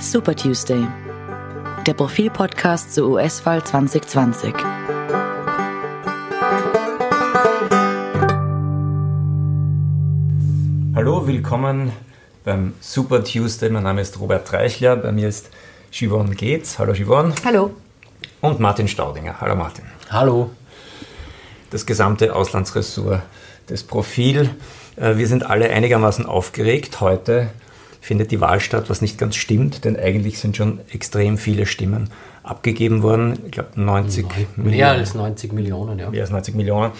Super Tuesday, der Profil-Podcast zur US-Wahl 2020. Hallo, willkommen beim Super Tuesday. Mein Name ist Robert Treichler, bei mir ist Yvonne Geetz. Hallo Yvonne. Hallo. Und Martin Staudinger. Hallo Martin. Hallo. Das gesamte Auslandsressort des Profil. Äh, wir sind alle einigermaßen aufgeregt. Heute findet die Wahl statt, was nicht ganz stimmt, denn eigentlich sind schon extrem viele Stimmen abgegeben worden. Ich glaube 90 Mehr Millionen. als 90 Millionen, ja. Mehr als 90 Millionen.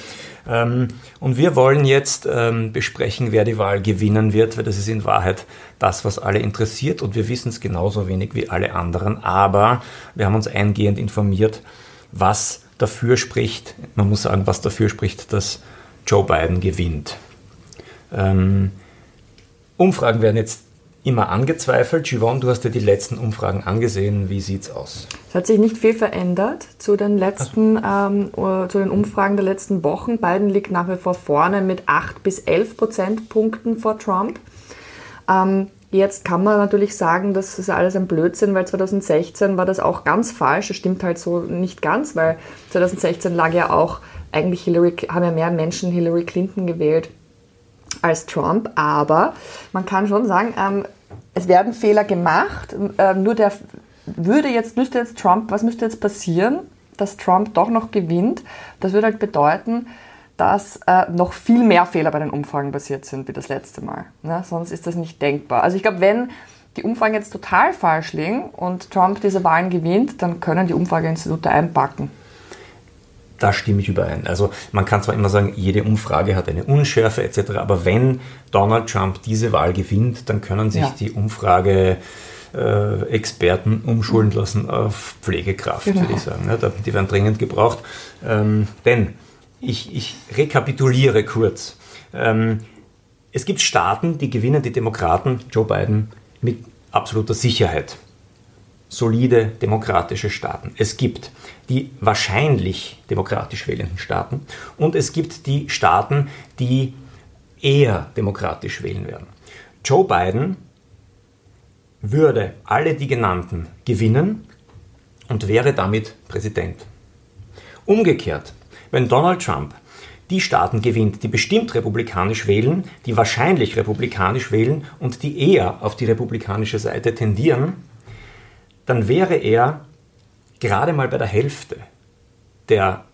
Ähm, und wir wollen jetzt ähm, besprechen, wer die Wahl gewinnen wird, weil das ist in Wahrheit das, was alle interessiert und wir wissen es genauso wenig wie alle anderen. Aber wir haben uns eingehend informiert, was dafür spricht, man muss sagen, was dafür spricht, dass Joe Biden gewinnt. Ähm, Umfragen werden jetzt immer angezweifelt. Yvonne, du hast dir die letzten Umfragen angesehen. Wie sieht's aus? Es hat sich nicht viel verändert zu den letzten, ähm, äh, zu den Umfragen der letzten Wochen. Biden liegt nach wie vor vorne mit 8 bis 11 Prozentpunkten vor Trump. Ähm, jetzt kann man natürlich sagen, das ist alles ein Blödsinn, weil 2016 war das auch ganz falsch. Das stimmt halt so nicht ganz, weil 2016 lag ja auch eigentlich Hillary, haben ja mehr Menschen Hillary Clinton gewählt als Trump. Aber man kann schon sagen, ähm, es werden Fehler gemacht. Ähm, nur der würde jetzt, müsste jetzt Trump, was müsste jetzt passieren, dass Trump doch noch gewinnt? Das würde halt bedeuten, dass äh, noch viel mehr Fehler bei den Umfragen passiert sind wie das letzte Mal. Ne? Sonst ist das nicht denkbar. Also ich glaube, wenn die Umfragen jetzt total falsch liegen und Trump diese Wahlen gewinnt, dann können die Umfrageinstitute einpacken. Da stimme ich überein. Also man kann zwar immer sagen, jede Umfrage hat eine Unschärfe etc., aber wenn Donald Trump diese Wahl gewinnt, dann können sich Ja. die Umfrage äh, Experten umschulen lassen auf Pflegekraft, Genau. würde ich sagen. Ja, da- die werden dringend gebraucht. Ähm, denn ich, ich rekapituliere kurz. Ähm, es gibt Staaten, die gewinnen die Demokraten, Joe Biden, mit absoluter Sicherheit solide demokratische Staaten. Es gibt die wahrscheinlich demokratisch wählenden Staaten und es gibt die Staaten, die eher demokratisch wählen werden. Joe Biden würde alle die genannten gewinnen und wäre damit Präsident. Umgekehrt, wenn Donald Trump die Staaten gewinnt, die bestimmt republikanisch wählen, die wahrscheinlich republikanisch wählen und die eher auf die republikanische Seite tendieren, dann wäre er gerade mal bei der Hälfte der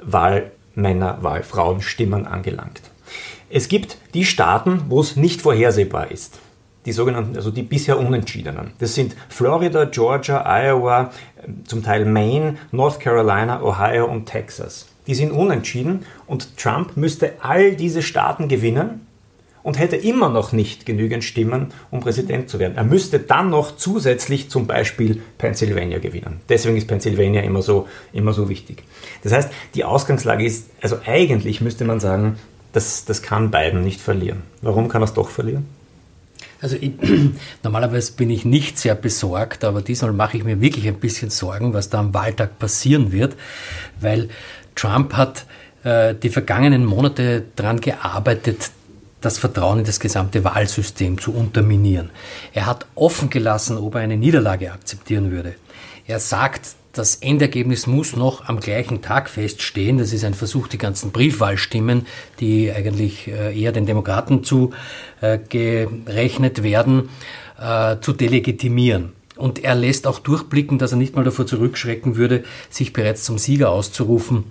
Wahlmänner, Wahlfrauenstimmen angelangt. Es gibt die Staaten, wo es nicht vorhersehbar ist. Die sogenannten, also die bisher Unentschiedenen. Das sind Florida, Georgia, Iowa, zum Teil Maine, North Carolina, Ohio und Texas. Die sind unentschieden und Trump müsste all diese Staaten gewinnen und hätte immer noch nicht genügend Stimmen, um Präsident zu werden. Er müsste dann noch zusätzlich zum Beispiel Pennsylvania gewinnen. Deswegen ist Pennsylvania immer so, immer so wichtig. Das heißt, die Ausgangslage ist, also eigentlich müsste man sagen, das, das kann Biden nicht verlieren. Warum kann er es doch verlieren? Also ich, normalerweise bin ich nicht sehr besorgt, aber diesmal mache ich mir wirklich ein bisschen Sorgen, was da am Wahltag passieren wird, weil Trump hat äh, die vergangenen Monate daran gearbeitet, das Vertrauen in das gesamte Wahlsystem zu unterminieren. Er hat offen gelassen, ob er eine Niederlage akzeptieren würde. Er sagt, das Endergebnis muss noch am gleichen Tag feststehen. Das ist ein Versuch, die ganzen Briefwahlstimmen, die eigentlich äh, eher den Demokraten zugerechnet werden, äh, zu delegitimieren. Und er lässt auch durchblicken, dass er nicht mal davor zurückschrecken würde, sich bereits zum Sieger auszurufen,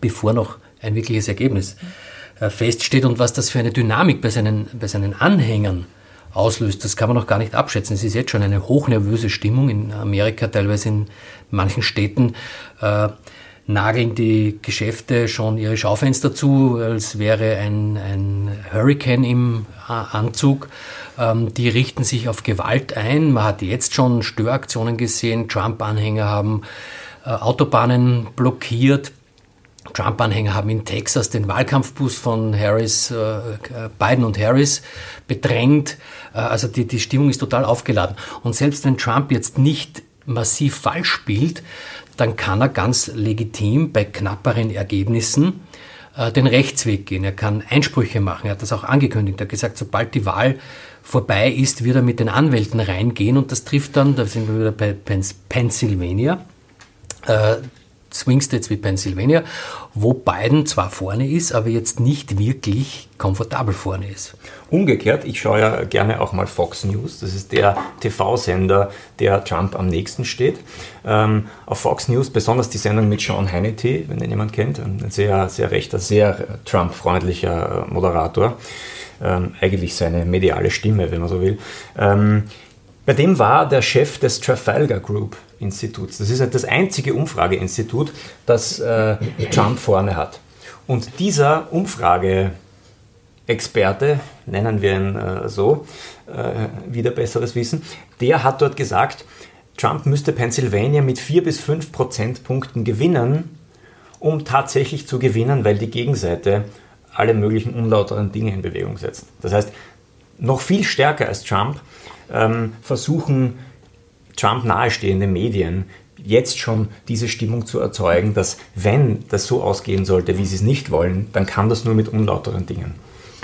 bevor noch ein wirkliches Ergebnis äh, feststeht. Und was das für eine Dynamik bei seinen, bei seinen Anhängern auslöst, das kann man noch gar nicht abschätzen. Es ist jetzt schon eine hochnervöse Stimmung in Amerika, teilweise in manchen Städten. Äh, nageln die Geschäfte schon ihre Schaufenster zu, als wäre ein, ein Hurricane im A- Anzug. Ähm, die richten sich auf Gewalt ein. Man hat jetzt schon Störaktionen gesehen. Trump-Anhänger haben äh, Autobahnen blockiert. Trump-Anhänger haben in Texas den Wahlkampfbus von Harris, äh, Biden und Harris bedrängt. Äh, also die, die Stimmung ist total aufgeladen. Und selbst wenn Trump jetzt nicht massiv falsch spielt, dann kann er ganz legitim bei knapperen Ergebnissen äh, den Rechtsweg gehen, er kann Einsprüche machen, er hat das auch angekündigt, er hat gesagt, sobald die Wahl vorbei ist, wird er mit den Anwälten reingehen und das trifft dann, da sind wir wieder bei Pennsylvania, Swing States wie Pennsylvania, wo Biden zwar vorne ist, aber jetzt nicht wirklich komfortabel vorne ist. Umgekehrt, ich schaue ja gerne auch mal Fox News, das ist der TV-Sender, der Trump am nächsten steht. Ähm, auf Fox News, besonders die Sendung mit Sean Hannity, wenn den jemand kennt, ein sehr, sehr rechter, sehr Trump-freundlicher Moderator. Ähm, eigentlich seine mediale Stimme, wenn man so will. Ähm, bei dem war der Chef des Trafalgar Group Instituts. Das ist halt das einzige Umfrageinstitut, das äh, Trump vorne hat. Und dieser Umfrageexperte, nennen wir ihn äh, so, äh, wieder besseres Wissen, der hat dort gesagt, Trump müsste Pennsylvania mit 4 bis 5 Prozentpunkten gewinnen, um tatsächlich zu gewinnen, weil die Gegenseite alle möglichen unlauteren Dinge in Bewegung setzt. Das heißt, noch viel stärker als Trump ähm, versuchen Trump nahestehende Medien jetzt schon diese Stimmung zu erzeugen, dass wenn das so ausgehen sollte, wie sie es nicht wollen, dann kann das nur mit unlauteren Dingen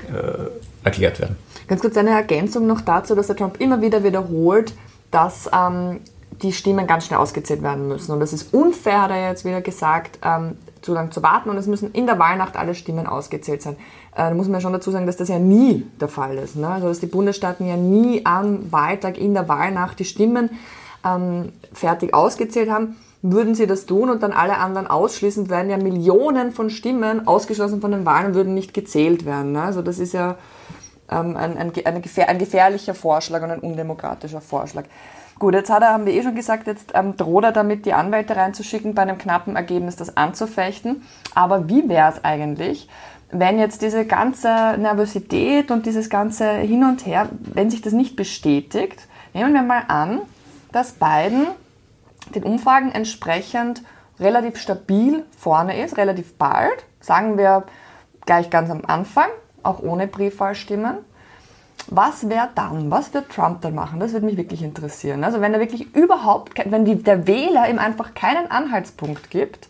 äh, erklärt werden. Ganz kurz eine Ergänzung noch dazu, dass der Trump immer wieder wiederholt, dass ähm, die Stimmen ganz schnell ausgezählt werden müssen. Und es ist unfair, hat er jetzt wieder gesagt, ähm, zu lange zu warten und es müssen in der Wahlnacht alle Stimmen ausgezählt sein. Äh, da muss man schon dazu sagen, dass das ja nie der Fall ist. Ne? Also dass die Bundesstaaten ja nie am Wahltag in der Wahlnacht die Stimmen ähm, fertig ausgezählt haben. Würden sie das tun und dann alle anderen ausschließen, werden ja Millionen von Stimmen ausgeschlossen von den Wahlen und würden nicht gezählt werden. Ne? Also das ist ja ähm, ein, ein, ein, ein gefährlicher Vorschlag und ein undemokratischer Vorschlag. Gut, jetzt hat er, haben wir eh schon gesagt, jetzt ähm, droht er damit, die Anwälte reinzuschicken, bei einem knappen Ergebnis das anzufechten. Aber wie wäre es eigentlich, wenn jetzt diese ganze Nervosität und dieses ganze Hin und Her, wenn sich das nicht bestätigt, nehmen wir mal an, dass Biden den Umfragen entsprechend relativ stabil vorne ist, relativ bald, sagen wir gleich ganz am Anfang, auch ohne Briefwahlstimmen. Was wäre dann? Was wird Trump dann machen? Das würde mich wirklich interessieren. Also wenn er wirklich überhaupt, wenn die, der Wähler ihm einfach keinen Anhaltspunkt gibt,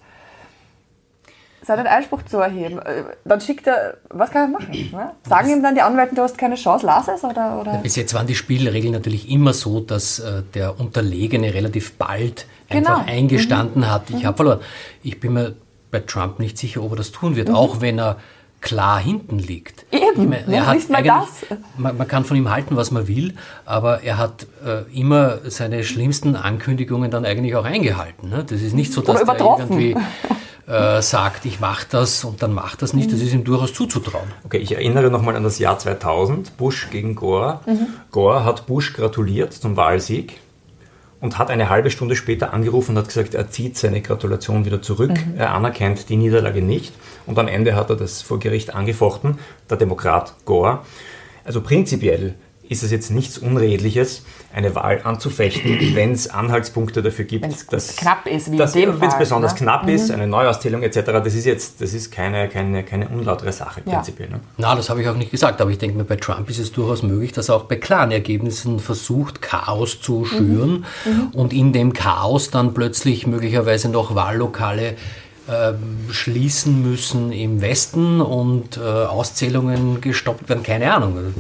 seinen Einspruch zu erheben, äh, dann schickt er, was kann er machen? Ne? Sagen ihm dann die Anwälte, du hast keine Chance, lass es? Oder, oder? Bis jetzt waren die Spielregeln natürlich immer so, dass äh, der Unterlegene relativ bald genau. einfach eingestanden mhm. hat, ich mhm. habe verloren. Ich bin mir bei Trump nicht sicher, ob er das tun wird, mhm. auch wenn er klar hinten liegt. Eben, meine, er hat nicht mal das. Man, man, kann von ihm halten, was man will, aber er hat äh, immer seine schlimmsten Ankündigungen dann eigentlich auch eingehalten. Ne? Das ist nicht so, dass er irgendwie äh, sagt, ich mache das und dann macht das nicht. Das ist ihm durchaus zuzutrauen. Okay, ich erinnere nochmal an das Jahr 2000, Bush gegen Gore. Mhm. Gore hat Bush gratuliert zum Wahlsieg und hat eine halbe Stunde später angerufen und hat gesagt, er zieht seine Gratulation wieder zurück, mhm. er anerkennt die Niederlage nicht und am Ende hat er das vor Gericht angefochten, der Demokrat Gore. Also prinzipiell ist es jetzt nichts Unredliches, eine Wahl anzufechten, wenn es Anhaltspunkte dafür gibt, wenn's dass knapp ist, wie dass, wenn es besonders ne? knapp ist, mhm. eine Neuauszählung etc. Das ist jetzt, das ist keine, keine, keine unlautere Sache ja. prinzipiell. Ne? Na, das habe ich auch nicht gesagt, aber ich denke mir, bei Trump ist es durchaus möglich, dass er auch bei klaren Ergebnissen versucht, Chaos zu schüren mhm. Mhm. und in dem Chaos dann plötzlich möglicherweise noch Wahllokale schließen müssen im Westen und äh, Auszählungen gestoppt werden, keine Ahnung.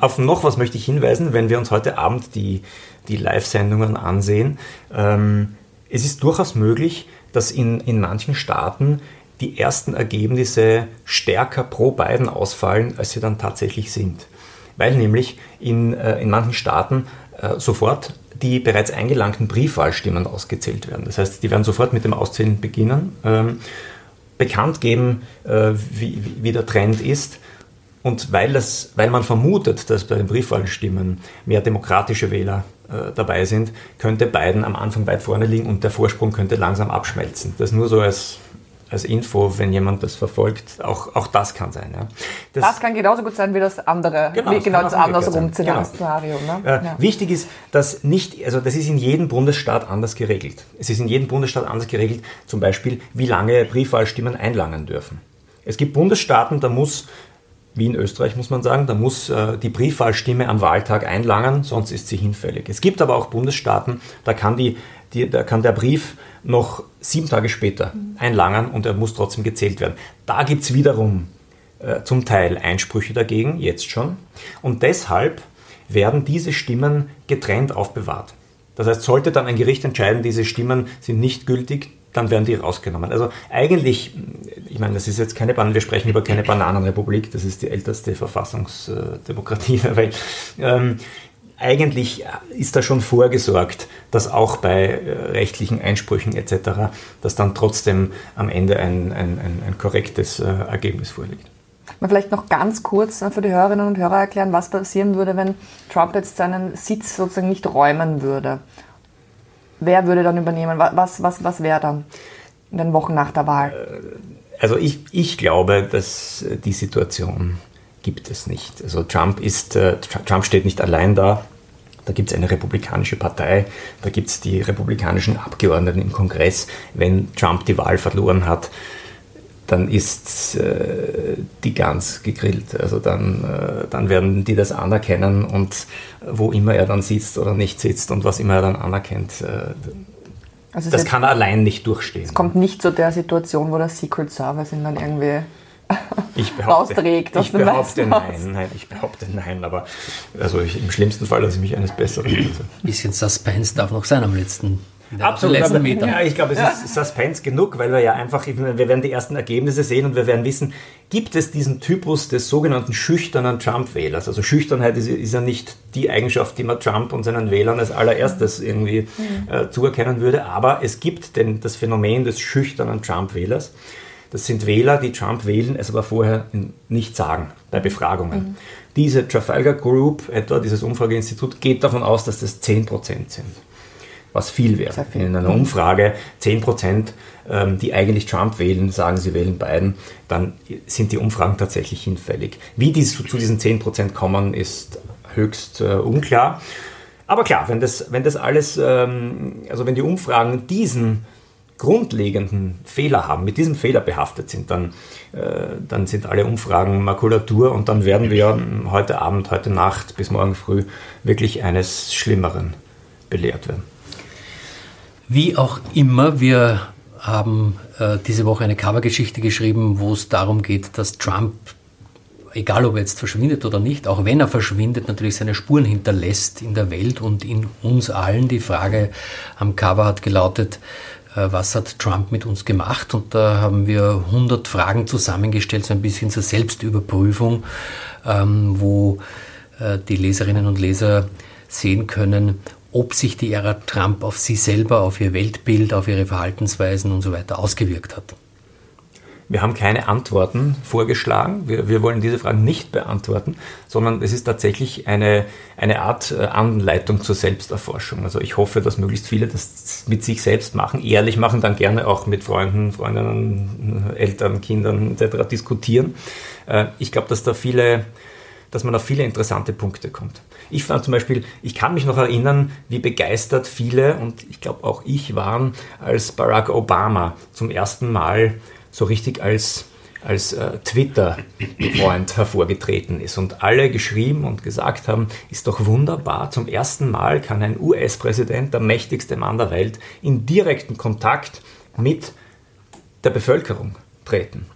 Auf noch was möchte ich hinweisen, wenn wir uns heute Abend die, die Live-Sendungen ansehen. Ähm, es ist durchaus möglich, dass in, in manchen Staaten die ersten Ergebnisse stärker pro Biden ausfallen, als sie dann tatsächlich sind. Weil nämlich in, äh, in manchen Staaten äh, sofort die bereits eingelangten Briefwahlstimmen ausgezählt werden. Das heißt, die werden sofort mit dem Auszählen beginnen, ähm, bekannt geben, äh, wie, wie der Trend ist und weil, das, weil man vermutet, dass bei den Briefwahlstimmen mehr demokratische Wähler äh, dabei sind, könnte Biden am Anfang weit vorne liegen und der Vorsprung könnte langsam abschmelzen. Das nur so als, als Info, wenn jemand das verfolgt. Auch, auch das kann sein. Ja. Das, das kann genauso gut sein wie das andere, genau, wie genau das andersrum genau. Szenario. Ne? Äh, ja. Wichtig ist, dass nicht, also das ist in jedem Bundesstaat anders geregelt. Es ist in jedem Bundesstaat anders geregelt, zum Beispiel, wie lange Briefwahlstimmen einlangen dürfen. Es gibt Bundesstaaten, da muss wie in Österreich muss man sagen, da muss äh, die Briefwahlstimme am Wahltag einlangen, sonst ist sie hinfällig. Es gibt aber auch Bundesstaaten, da kann die, die, da kann der Brief noch sieben Tage später einlangen und er muss trotzdem gezählt werden. Da gibt es wiederum äh, zum Teil Einsprüche dagegen, jetzt schon. Und deshalb werden diese Stimmen getrennt aufbewahrt. Das heißt, sollte dann ein Gericht entscheiden, diese Stimmen sind nicht gültig, dann werden die rausgenommen. Also eigentlich, ich meine, das ist jetzt keine Banane, wir sprechen über keine Bananenrepublik, das ist die älteste Verfassungsdemokratie der Welt. Ähm, eigentlich ist da schon vorgesorgt, dass auch bei äh, rechtlichen Einsprüchen etc., dass dann trotzdem am Ende ein, ein, ein, ein korrektes äh, Ergebnis vorliegt. Mal vielleicht noch ganz kurz für die Hörerinnen und Hörer erklären, was passieren würde, wenn Trump jetzt seinen Sitz sozusagen nicht räumen würde. Wer würde dann übernehmen? Was, was, was wäre dann in den Wochen nach der Wahl? Äh, also ich, ich glaube, dass die Situation gibt es nicht. Also Trump ist, äh, Trump steht nicht allein da. Da gibt es eine republikanische Partei, da gibt es die republikanischen Abgeordneten im Kongress. Wenn Trump die Wahl verloren hat, dann ist äh, die Gans gegrillt. Also dann, äh, dann werden die das anerkennen und wo immer er dann sitzt oder nicht sitzt und was immer er dann anerkennt, äh, also das kann er allein nicht durchstehen. Es kommt nicht zu der Situation, wo der Secret Service ihn dann irgendwie ich behaupte, rausträgt. Ich behaupte nein, nein, ich behaupte nein, aber also ich, im schlimmsten Fall lasse ich mich eines Besseren. Ein bisschen Suspense darf noch sein am letzten Absolut. Aber, ja, ich glaube, es ja. ist Suspense genug, weil wir ja einfach, wir werden die ersten Ergebnisse sehen und wir werden wissen, gibt es diesen Typus des sogenannten schüchternen Trump-Wählers? Also Schüchternheit ist, ist, ja nicht die Eigenschaft, die man Trump und seinen Wählern als allererstes irgendwie mhm. äh, zuerkennen würde, aber es gibt denn das Phänomen des schüchternen Trump-Wählers. Das sind Wähler, die Trump wählen, es aber vorher nicht sagen bei Befragungen. Mhm. Diese Trafalgar Group, etwa dieses Umfrageinstitut, geht davon aus, dass das 10% sind was viel wäre. Viel. In einer Umfrage 10 Prozent, ähm, die eigentlich Trump wählen, sagen, sie wählen Biden, dann sind die Umfragen tatsächlich hinfällig. Wie die zu, zu diesen 10 Prozent kommen, ist höchst äh, unklar. Aber klar, wenn das, wenn das alles, ähm, also wenn die Umfragen diesen grundlegenden Fehler haben, mit diesem Fehler behaftet sind, dann, äh, dann sind alle Umfragen Makulatur und dann werden wir heute Abend, heute Nacht bis morgen früh wirklich eines Schlimmeren belehrt werden. Wie auch immer, wir haben äh, diese Woche eine Covergeschichte geschrieben, wo es darum geht, dass Trump, egal ob er jetzt verschwindet oder nicht, auch wenn er verschwindet, natürlich seine Spuren hinterlässt in der Welt und in uns allen. Die Frage am Cover hat gelautet, was hat Trump mit uns gemacht? Und da haben wir 100 Fragen zusammengestellt, so ein bisschen zur Selbstüberprüfung, ähm, wo äh, die Leserinnen und Leser sehen können, ob sich die Ära Trump auf sie selber, auf ihr Weltbild, auf ihre Verhaltensweisen und so weiter ausgewirkt hat. Wir haben keine Antworten vorgeschlagen. Wir, wir, wollen diese Fragen nicht beantworten, sondern es ist tatsächlich eine, eine Art äh, Anleitung zur Selbsterforschung. Also ich hoffe, dass möglichst viele das mit sich selbst machen, ehrlich machen, dann gerne auch mit Freunden, Freundinnen, Eltern, Kindern etc. diskutieren. Äh, ich glaube, dass da viele, dass man auf viele interessante Punkte kommt. Ich fand zum Beispiel, ich kann mich noch erinnern, wie begeistert viele und ich glaube auch ich waren, als Barack Obama zum ersten Mal so richtig als als äh, Twitter-Freund hervorgetreten ist. Und alle geschrieben und gesagt haben, ist doch wunderbar, zum ersten Mal kann ein US-Präsident, der mächtigste Mann der Welt, in direkten Kontakt mit der Bevölkerung treten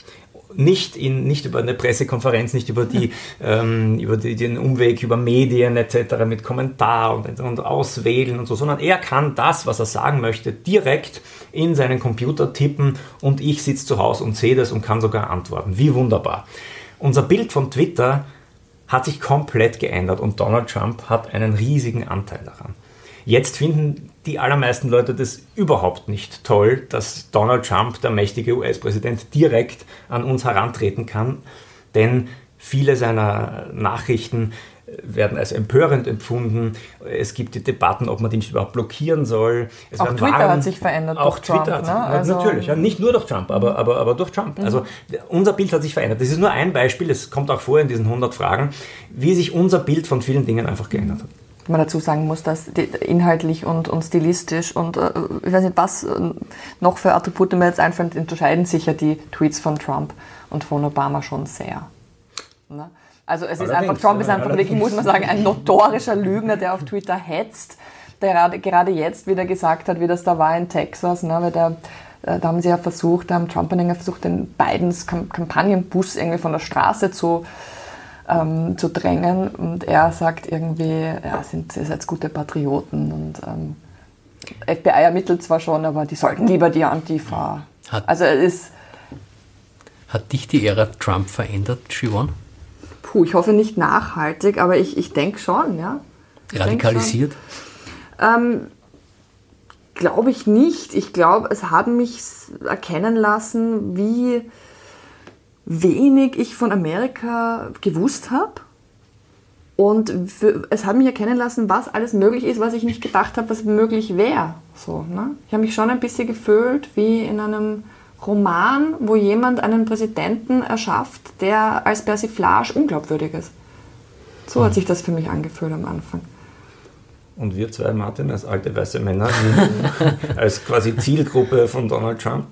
nicht, in, nicht über eine Pressekonferenz, nicht über, die, ähm, über die, den Umweg über Medien etc. mit Kommentar und, und Auswählen und so, sondern er kann das, was er sagen möchte, direkt in seinen Computer tippen und ich sitze zu Hause und sehe das und kann sogar antworten. Wie wunderbar. Unser Bild von Twitter hat sich komplett geändert und Donald Trump hat einen riesigen Anteil daran. Jetzt finden die allermeisten Leute das überhaupt nicht toll, dass Donald Trump, der mächtige US-Präsident, direkt an uns herantreten kann, denn viele seiner Nachrichten werden als empörend empfunden. Es gibt die Debatten, ob man den überhaupt blockieren soll. Es auch Twitter Waren, hat sich verändert auch Twitter Trump. Hat, ne? also natürlich, ja, nicht nur durch Trump, aber, aber, aber durch Trump. Mhm. Also unser Bild hat sich verändert. Das ist nur ein Beispiel, es kommt auch vor in diesen 100 Fragen, wie sich unser Bild von vielen Dingen einfach geändert hat man dazu sagen muss, dass inhaltlich und, und stilistisch und äh, ich weiß nicht, was äh, noch für Attribute mir jetzt einfallen, unterscheiden sich ja die Tweets von Trump und von Obama schon sehr. Ne? Also es ist einfach, Trump ist einfach wirklich, muss man sagen, ein notorischer Lügner, der auf Twitter hetzt. der gerade jetzt wieder gesagt hat, wie das da war in Texas, ne, weil der, äh, da haben sie ja versucht, da haben Trump-Anhänger versucht, den Bidens Kampagnenbus irgendwie von der Straße zu, ähm, zu drängen und er sagt irgendwie, ja, sind, ihr seid gute Patrioten und ähm, FBI ermittelt zwar schon, aber die sollten lieber die Antifa. Hat, also es ist. Hat dich die Ära Trump verändert, Siobhan? Puh, ich hoffe nicht nachhaltig, aber ich, ich denke schon, ja. Ich Radikalisiert? Ähm, glaube ich nicht. Ich glaube, es hat mich erkennen lassen, wie wenig ich von Amerika gewusst habe. Und für, es hat mich erkennen lassen, was alles möglich ist, was ich nicht gedacht habe, was möglich wäre. So, ne? Ich habe mich schon ein bisschen gefühlt wie in einem Roman, wo jemand einen Präsidenten erschafft, der als Persiflage unglaubwürdig ist. So hat sich das für mich angefühlt am Anfang. Und wir zwei, Martin, als alte weiße Männer, als quasi Zielgruppe von Donald Trump?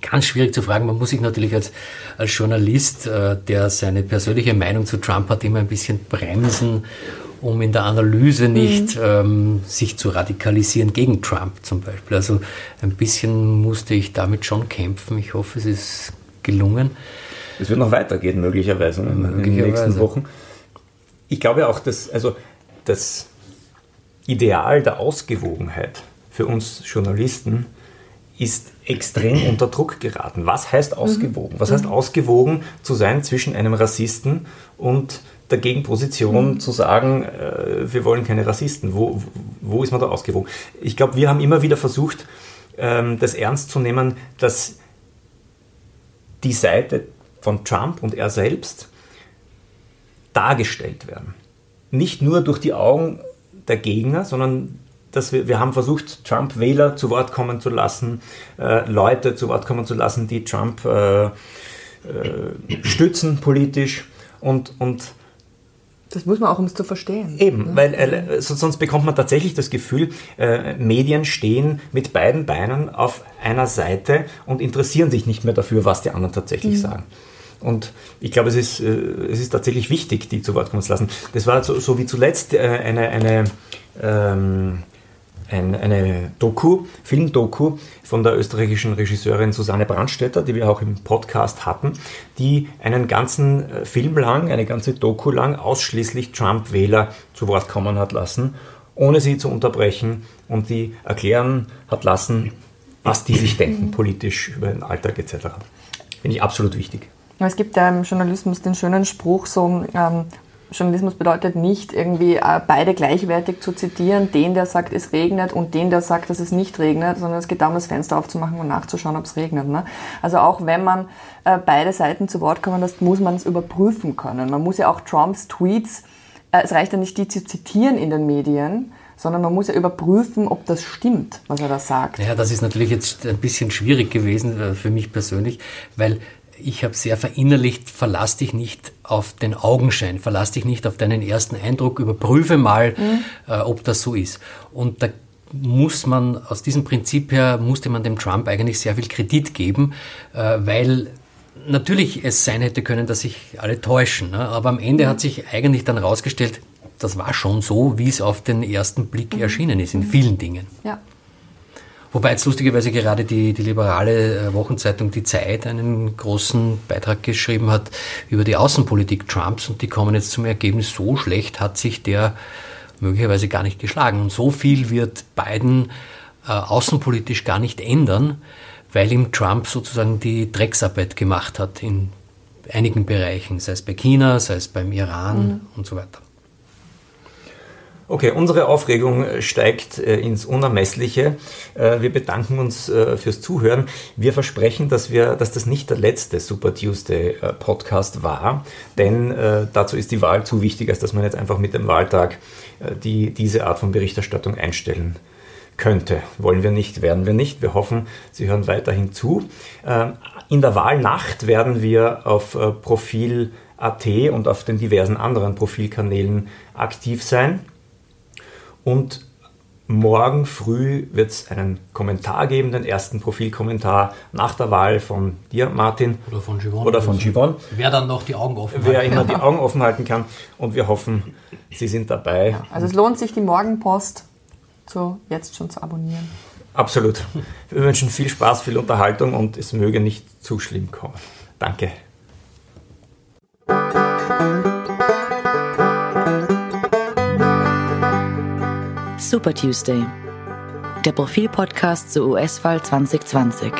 Ganz schwierig zu fragen. Man muss sich natürlich als, als Journalist, äh, der seine persönliche Meinung zu Trump hat, immer ein bisschen bremsen, um in der Analyse nicht mhm. ähm, sich zu radikalisieren gegen Trump zum Beispiel. Also ein bisschen musste ich damit schon kämpfen. Ich hoffe, es ist gelungen. Es wird noch weitergehen, möglicherweise, möglicherweise. in den nächsten Wochen. Ich glaube auch, dass also das Ideal der Ausgewogenheit für uns Journalisten ist extrem unter Druck geraten. Was heißt ausgewogen? Was heißt mhm. ausgewogen zu sein zwischen einem Rassisten und der Gegenposition mhm. zu sagen, äh, wir wollen keine Rassisten? Wo, wo ist man da ausgewogen? Ich glaube, wir haben immer wieder versucht, ähm, das ernst zu nehmen, dass die Seite von Trump und er selbst dargestellt werden. Nicht nur durch die Augen der Gegner, sondern dass wir, wir haben versucht, Trump-Wähler zu Wort kommen zu lassen, äh, Leute zu Wort kommen zu lassen, die Trump äh, äh, stützen politisch und, und das muss man auch, um es zu verstehen. Eben, ja. weil äh, sonst bekommt man tatsächlich das Gefühl, äh, Medien stehen mit beiden Beinen auf einer Seite und interessieren sich nicht mehr dafür, was die anderen tatsächlich mhm. sagen. Und ich glaube, es ist, äh, es ist tatsächlich wichtig, die zu Wort kommen zu lassen. Das war so, so wie zuletzt äh, eine, eine ähm, ein, eine Doku, Filmdoku von der österreichischen Regisseurin Susanne Brandstetter, die wir auch im Podcast hatten, die einen ganzen äh, Film lang, eine ganze Doku lang ausschließlich Trump-Wähler zu Wort kommen hat lassen, ohne sie zu unterbrechen und die erklären hat lassen, was die sich denken politisch über den Alltag etc. Finde ich absolut wichtig. Es gibt ja im Journalismus den schönen Spruch, so ähm, Journalismus bedeutet nicht irgendwie äh, beide gleichwertig zu zitieren, den, der sagt, es regnet und den, der sagt, dass es nicht regnet, sondern es geht darum, das Fenster aufzumachen und nachzuschauen, ob es regnet. Ne? Also auch wenn man äh, beide Seiten zu Wort kommen lässt, muss man es überprüfen können. Man muss ja auch Trumps Tweets, äh, es reicht ja nicht, die zu zitieren in den Medien, sondern man muss ja überprüfen, ob das stimmt, was er da sagt. Ja, das ist natürlich jetzt ein bisschen schwierig gewesen für mich persönlich, weil ich habe sehr verinnerlicht, verlass dich nicht auf den Augenschein, verlass dich nicht auf deinen ersten Eindruck, überprüfe mal, mhm. äh, ob das so ist. Und da muss man, aus diesem Prinzip her, musste man dem Trump eigentlich sehr viel Kredit geben, äh, weil natürlich es sein hätte können, dass sich alle täuschen. Ne? Aber am Ende mhm. hat sich eigentlich dann herausgestellt, das war schon so, wie es auf den ersten Blick mhm. erschienen ist, in vielen Dingen. Ja. Wobei jetzt lustigerweise gerade die, die liberale äh, Wochenzeitung Die Zeit einen großen Beitrag geschrieben hat über die Außenpolitik Trumps und die kommen jetzt zum Ergebnis, so schlecht hat sich der möglicherweise gar nicht geschlagen. Und so viel wird Biden äh, außenpolitisch gar nicht ändern, weil ihm Trump sozusagen die Drecksarbeit gemacht hat in einigen Bereichen, sei es bei China, sei es beim Iran mhm. und so weiter. Okay, unsere Aufregung äh, steigt äh, ins Unermessliche. Äh, wir bedanken uns fürs Zuhören. Wir versprechen, dass, wir, dass das nicht der letzte Super Tuesday Podcast war, denn dazu ist die Wahl zu wichtig, als dass man jetzt einfach mit dem Wahltag die, diese Art von Berichterstattung einstellen könnte. Wollen wir nicht, werden wir nicht. Wir hoffen, Sie hören weiterhin zu. Ähm, in der Wahlnacht werden wir auf Profil.at und auf den diversen anderen Profilkanälen aktiv sein. Und morgen früh wird es einen Kommentar geben, den ersten Profilkommentar nach der Wahl von dir, Martin. Oder von Givon. Oder von Givon. Wer dann noch die Augen offen Wer immer die Augen offen halten kann. Und wir hoffen, Sie sind dabei. Ja, also es lohnt sich, die Morgenpost so jetzt schon zu abonnieren. Absolut. Wir wünschen viel Spaß, viel Unterhaltung und es möge nicht zu schlimm kommen. Danke. Super Tuesday, der Profil-Podcast zur US-Wahl 2020.